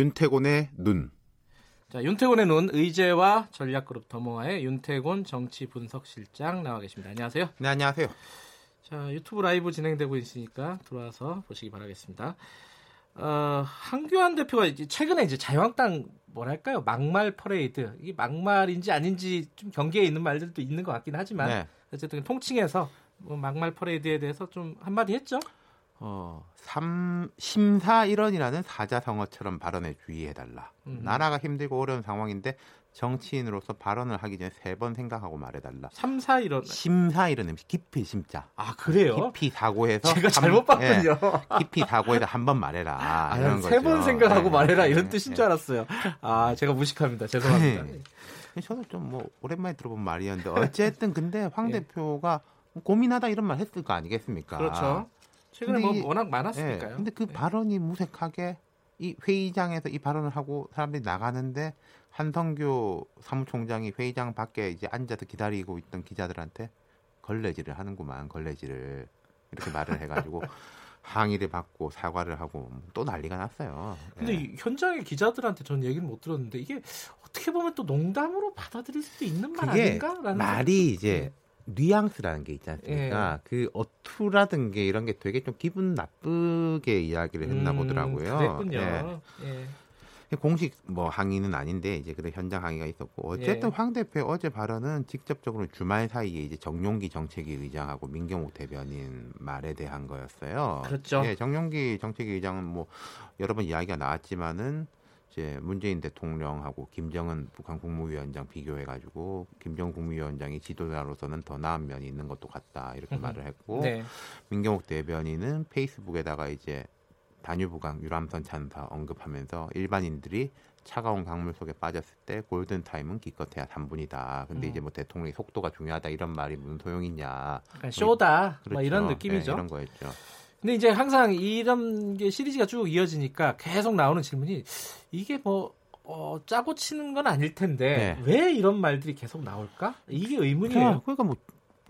윤태곤의 눈. 자, 윤태곤의 눈 의제와 전략그룹 더모아의 윤태곤 정치 분석 실장 나와 계십니다. 안녕하세요. 네, 안녕하세요. 자, 유튜브 라이브 진행되고 있으니까 들어와서 보시기 바라겠습니다. 어, 황교안 대표가 이제 최근에 이제 자유한국당 뭐랄까요 막말 퍼레이드 이게 막말인지 아닌지 좀 경계에 있는 말들도 있는 것 같긴 하지만 네. 어쨌든 통칭해서 뭐 막말 퍼레이드에 대해서 좀 한마디 했죠. 어, 삼, 심사 일원이라는 사자성어처럼 발언에 주의해달라. 음. 나라가 힘들고 어려운 상황인데 정치인으로서 발언을 하기 전에 세 번 생각하고 말해달라. 심사 일원. 심사 일원 깊이 심자. 아 그래요? 깊이 사고해서 제가 잘못 봤군요. 예, 깊이 사고해서 한 번 말해라. 아, 이런 세 번 생각하고 네, 말해라 이런 네, 뜻인 네. 줄 알았어요. 아 제가 무식합니다. 죄송합니다. 네. 저도 좀뭐 오랜만에 들어본 말이었는데 어쨌든 근데 황 예. 대표가 고민하다 이런 말 했을 거 아니겠습니까? 그렇죠. 최근에 뭐 이, 워낙 많았으니까요. 예, 근데 그 네. 발언이 무색하게 이 회의장에서 이 발언을 하고 사람들이 나가는데 한성규 사무총장이 회의장 밖에 이제 앉아서 기다리고 있던 기자들한테 걸레질을 하는구만 걸레질을 이렇게 말을 해가지고 항의를 받고 사과를 하고 또 난리가 났어요. 근데 예. 현장의 기자들한테 전 얘기는 못 들었는데 이게 어떻게 보면 또 농담으로 받아들일 수도 있는 말 아닌가라는 말이 이제 뉘앙스라는 게 있지 않습니까? 예. 그 어투라든 게 이런 게 되게 좀 기분 나쁘게 이야기를 했나 음, 보더라고요. 그랬군요. 예. 예. 공식 뭐 항의는 아닌데 이제 그래 현장 항의가 있었고 어쨌든 예. 황 대표 어제 발언은 직접적으로 주말 사이에 이제 정용기 정책위 의장하고 민경욱 대변인 말에 대한 거였어요. 그렇죠. 예, 정용기 정책위 의장은 뭐 여러 번 이야기가 나왔지만은 이제 문재인 대통령하고 김정은 북한 국무위원장 비교해가지고 김정은 국무위원장이 지도자로서는 더 나은 면이 있는 것도 같다 이렇게 말을 했고 네. 민경욱 대변인은 페이스북에다가 이제 단유부강 유람선 찬사 언급하면서 일반인들이 차가운 강물 속에 빠졌을 때 골든 타임은 기껏해야 3분이다. 근데 음. 이제 뭐 대통령이 속도가 중요하다 이런 말이 무슨 소용이냐. 그러니까 쇼다. 뭐 그렇죠. 뭐 이런 느낌이죠. 네, 이런 거였죠. 근데 이제 항상 이런 게 시리즈가 쭉 이어지니까 계속 나오는 질문이 이게 뭐 어, 짜고 치는 건 아닐 텐데 네. 왜 이런 말들이 계속 나올까? 이게 의문이에요. 그러니까 뭐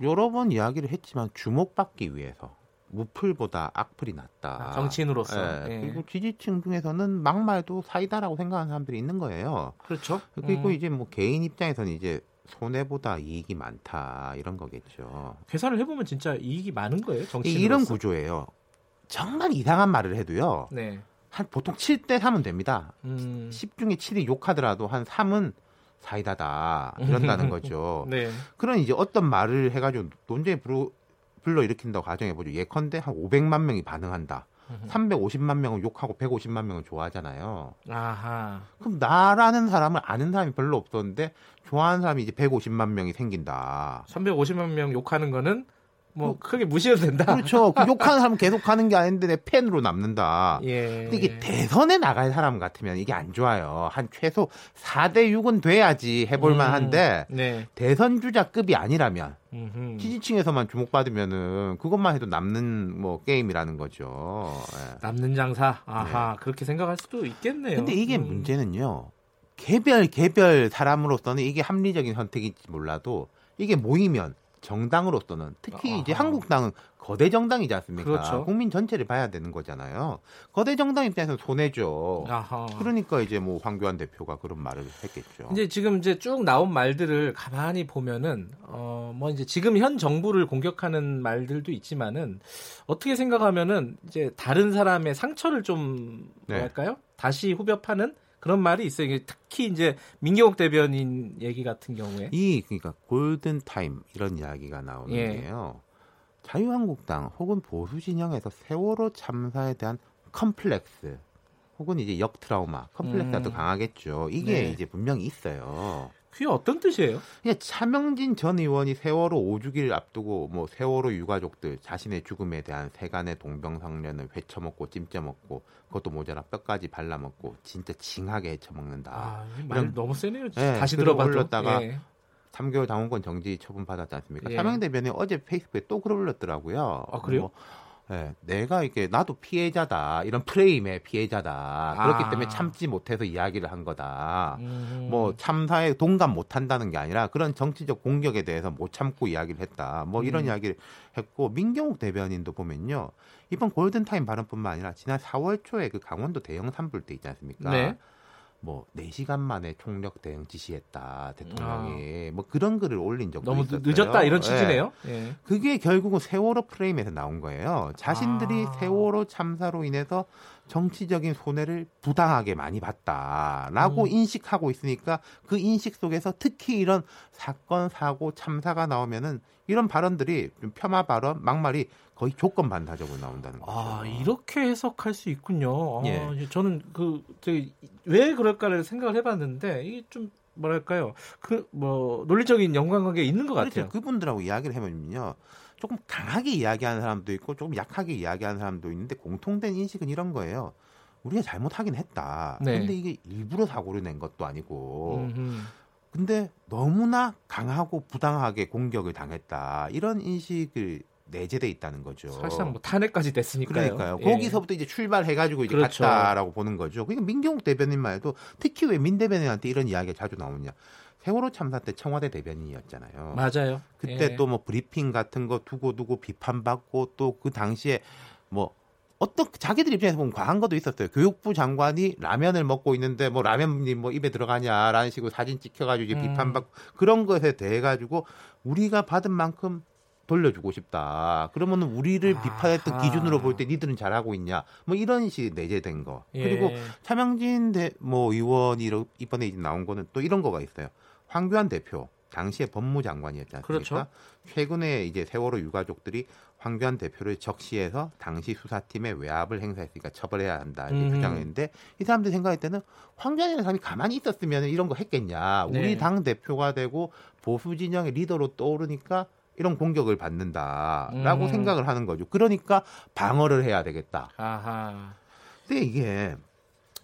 여러 번 이야기를 했지만 주목받기 위해서 무풀보다 악플이 낫다. 아, 정치인으로서. 네. 예. 그리고 지지층 중에서는 막말도 사이다라고 생각하는 사람들이 있는 거예요. 그렇죠. 그리고 음. 이제 뭐 개인 입장에서는 이제 손해보다 이익이 많다 이런 거겠죠. 계산을 해보면 진짜 이익이 많은 거예요. 정치인 이런 구조예요. 정말 이상한 말을 해도요. 네. 한 보통 7대 3은 됩니다. 음. 10 중에 7이 욕하더라도 한 3은 사이다다 이런다는 거죠. 네. 그런 이제 어떤 말을 해가지고 논쟁에 불러, 불러 일으킨다고 가정해 보죠. 예컨대 한 500만 명이 반응한다. 350만 명은 욕하고 150만 명은 좋아하잖아요. 아하. 그럼 나라는 사람을 아는 사람이 별로 없었는데 좋아하는 사람이 이제 150만 명이 생긴다. 350만 명 욕하는 거는 뭐 크게 무시해도 된다. 그렇죠. 그 욕하는 사람 계속 하는 게 아닌데 내 팬으로 남는다. 예. 근데 이게 대선에 나갈 사람 같으면 이게 안 좋아요. 한 최소 4대 6은 돼야지 해볼 음, 만한데 네. 대선 주자급이 아니라면 음흠. 지지층에서만 주목받으면은 그것만 해도 남는 뭐 게임이라는 거죠. 예. 남는 장사. 아하 네. 그렇게 생각할 수도 있겠네요. 근데 이게 음. 문제는요. 개별 개별 사람으로서는 이게 합리적인 선택일지 몰라도 이게 모이면 정당으로서는 특히 이제 한국당은 거대 정당이지 않습니까? 그렇죠. 국민 전체를 봐야 되는 거잖아요. 거대 정당 입장에서 손해죠. 아하. 그러니까 이제 뭐 황교안 대표가 그런 말을 했겠죠. 이제 지금 이제 쭉 나온 말들을 가만히 보면은 어 뭐 이제 지금 현 정부를 공격하는 말들도 있지만은 어떻게 생각하면은 이제 다른 사람의 상처를 좀 네. 뭐랄까요? 다시 후벼 파는 그런 말이 있어요. 특히 이제 민경욱 대변인 얘기 같은 경우에 이 그러니까 골든 타임 이런 이야기가 나오는 예. 게요. 자유한국당 혹은 보수 진영에서 세월호 참사에 대한 컴플렉스 혹은 이제 역 트라우마 컴플렉스가 음. 더 강하겠죠. 이게 네. 이제 분명히 있어요. 그게 어떤 뜻이에요? 그냥 차명진 전 의원이 세월호 5주기를 앞두고 뭐 세월호 유가족들 자식의 죽음에 대한 세간의 동병상련을 회쳐먹고 찜쪄먹고 그것도 모자라 뼈까지 발라먹고 진짜 징하게 해 처먹는다. 아, 말 너무 세네요. 네, 다시 들어봐도. 올렸다가 예. 3개월 당원권 정지 처분 받았지 않습니까? 예. 차명 대변인 어제 페이스북에 또 글을 올렸더라고요. 아 그래요? 뭐 예, 내가 이게 나도 피해자다 이런 프레임의 피해자다 그렇기 아. 때문에 참지 못해서 이야기를 한 거다. 음. 뭐 참사에 동감 못한다는 게 아니라 그런 정치적 공격에 대해서 못 참고 이야기를 했다. 뭐 이런 음. 이야기를 했고 민경욱 대변인도 보면요 이번 골든타임 발언뿐만 아니라 지난 4월 초에 그 강원도 대형 산불 때 있지 않습니까? 네. 뭐 4시간 만에 총력 대응 지시했다 대통령이 뭐 그런 글을 올린 적도 아. 너무 있었어요. 늦- 늦었다 이런 예. 취지네요. 예. 그게 결국은 세월호 프레임에서 나온 거예요. 자신들이 아. 세월호 참사로 인해서 정치적인 손해를 부당하게 많이 봤다라고 음. 인식하고 있으니까 그 인식 속에서 특히 이런 사건, 사고, 참사가 나오면은 이런 발언들이 좀 폄하 발언, 막말이 거의 조건 반사적으로 나온다는 거죠. 아 이렇게 해석할 수 있군요. 아, 예. 저는 그 저기 왜 그럴까를 생각을 해봤는데 이게 좀 뭐랄까요 그 뭐 논리적인 연관관계 있는 것 같아요. 그렇죠. 그분들하고 이야기를 해보면요. 조금 강하게 이야기하는 사람도 있고 조금 약하게 이야기하는 사람도 있는데 공통된 인식은 이런 거예요. 우리가 잘못하긴 했다. 네. 근데 이게 일부러 사고를 낸 것도 아니고. 음흠. 근데 너무나 강하고 부당하게 공격을 당했다. 이런 인식을 내재돼 있다는 거죠. 사실상 뭐 탄핵까지 됐으니까요. 그러니까요. 예. 거기서부터 이제 출발해가지고 이제 그렇죠. 갔다라고 보는 거죠. 그러니까 민경욱 대변인 말도 특히 왜 민 대변인한테 이런 이야기가 자주 나오냐. 세월호 참사 때 청와대 대변인이었잖아요. 맞아요. 그때 예. 또뭐 브리핑 같은 거 두고 두고 비판받고 또 그 당시에 뭐 어떤 자기들 입장에서 보면 과한 것도 있었어요. 교육부 장관이 라면을 먹고 있는데 뭐 라면이 뭐 입에 들어가냐라는 식으로 사진 찍혀가지고 이제 음. 비판받고 그런 것에 대해 가지고 우리가 받은 만큼 돌려주고 싶다. 그러면 우리를 아하. 비판했던 기준으로 볼 때 니들은 잘하고 있냐? 뭐 이런 식이 내재된 거. 예. 그리고 차명진 대, 뭐 의원이 이번에 이제 나온 거는 또 이런 거가 있어요. 황교안 대표 당시에 법무장관이었지 않습니까? 그렇죠. 최근에 이제 세월호 유가족들이 황교안 대표를 적시해서 당시 수사팀에 외압을 행사했으니까 처벌해야 한다 이렇게 음. 주장했는데 이 사람들 생각할 때는 황교안이라는 사람이 가만히 있었으면 이런 거 했겠냐? 네. 우리 당 대표가 되고 보수 진영의 리더로 떠오르니까 이런 공격을 받는다라고 음. 생각을 하는 거죠. 그러니까 방어를 해야 되겠다. 아하. 근데 이게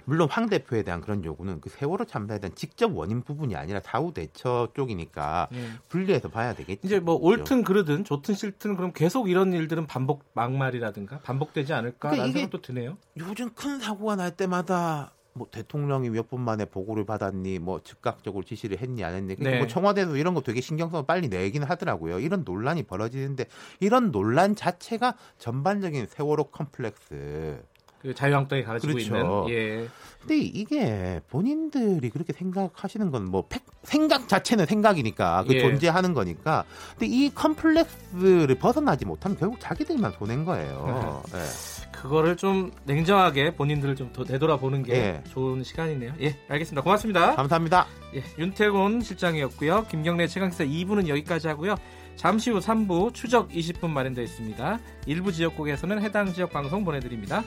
물론 황 대표에 대한 그런 요구는 그 세월호 참사에 대한 직접 원인 부분이 아니라 사후 대처 쪽이니까 예. 분리해서 봐야 되겠죠. 이제 뭐 옳든 그르든 좋든 싫든 그럼 계속 이런 일들은 반복 막말이라든가 반복되지 않을까라는 그러니까 생각도 드네요. 요즘 큰 사고가 날 때마다 뭐 대통령이 몇 분 만에 보고를 받았니, 뭐 즉각적으로 지시를 했니 안 했니, 그러니까 네. 뭐 청와대에서 이런 거 되게 신경성을 빨리 내기는 하더라고요. 이런 논란이 벌어지는데 이런 논란 자체가 전반적인 세월호 컴플렉스. 그 자유한국당이 가지고 그렇죠. 있는 예. 근데 이게 본인들이 그렇게 생각하시는 건 뭐 생각 자체는 생각이니까 그 예. 존재하는 거니까. 근데 이 컴플렉스를 벗어나지 못하면 결국 자기들만 손해인 거예요. 네. 그거를 좀 냉정하게 본인들을 좀 더 되돌아보는 게 예. 좋은 시간이네요. 예, 알겠습니다. 고맙습니다. 감사합니다. 예, 윤태곤 실장이었고요. 김경래 최강기사 2부는 여기까지 하고요. 잠시 후 3부 추적 20분 마련되어 있습니다. 일부 지역국에서는 해당 지역 방송 보내드립니다.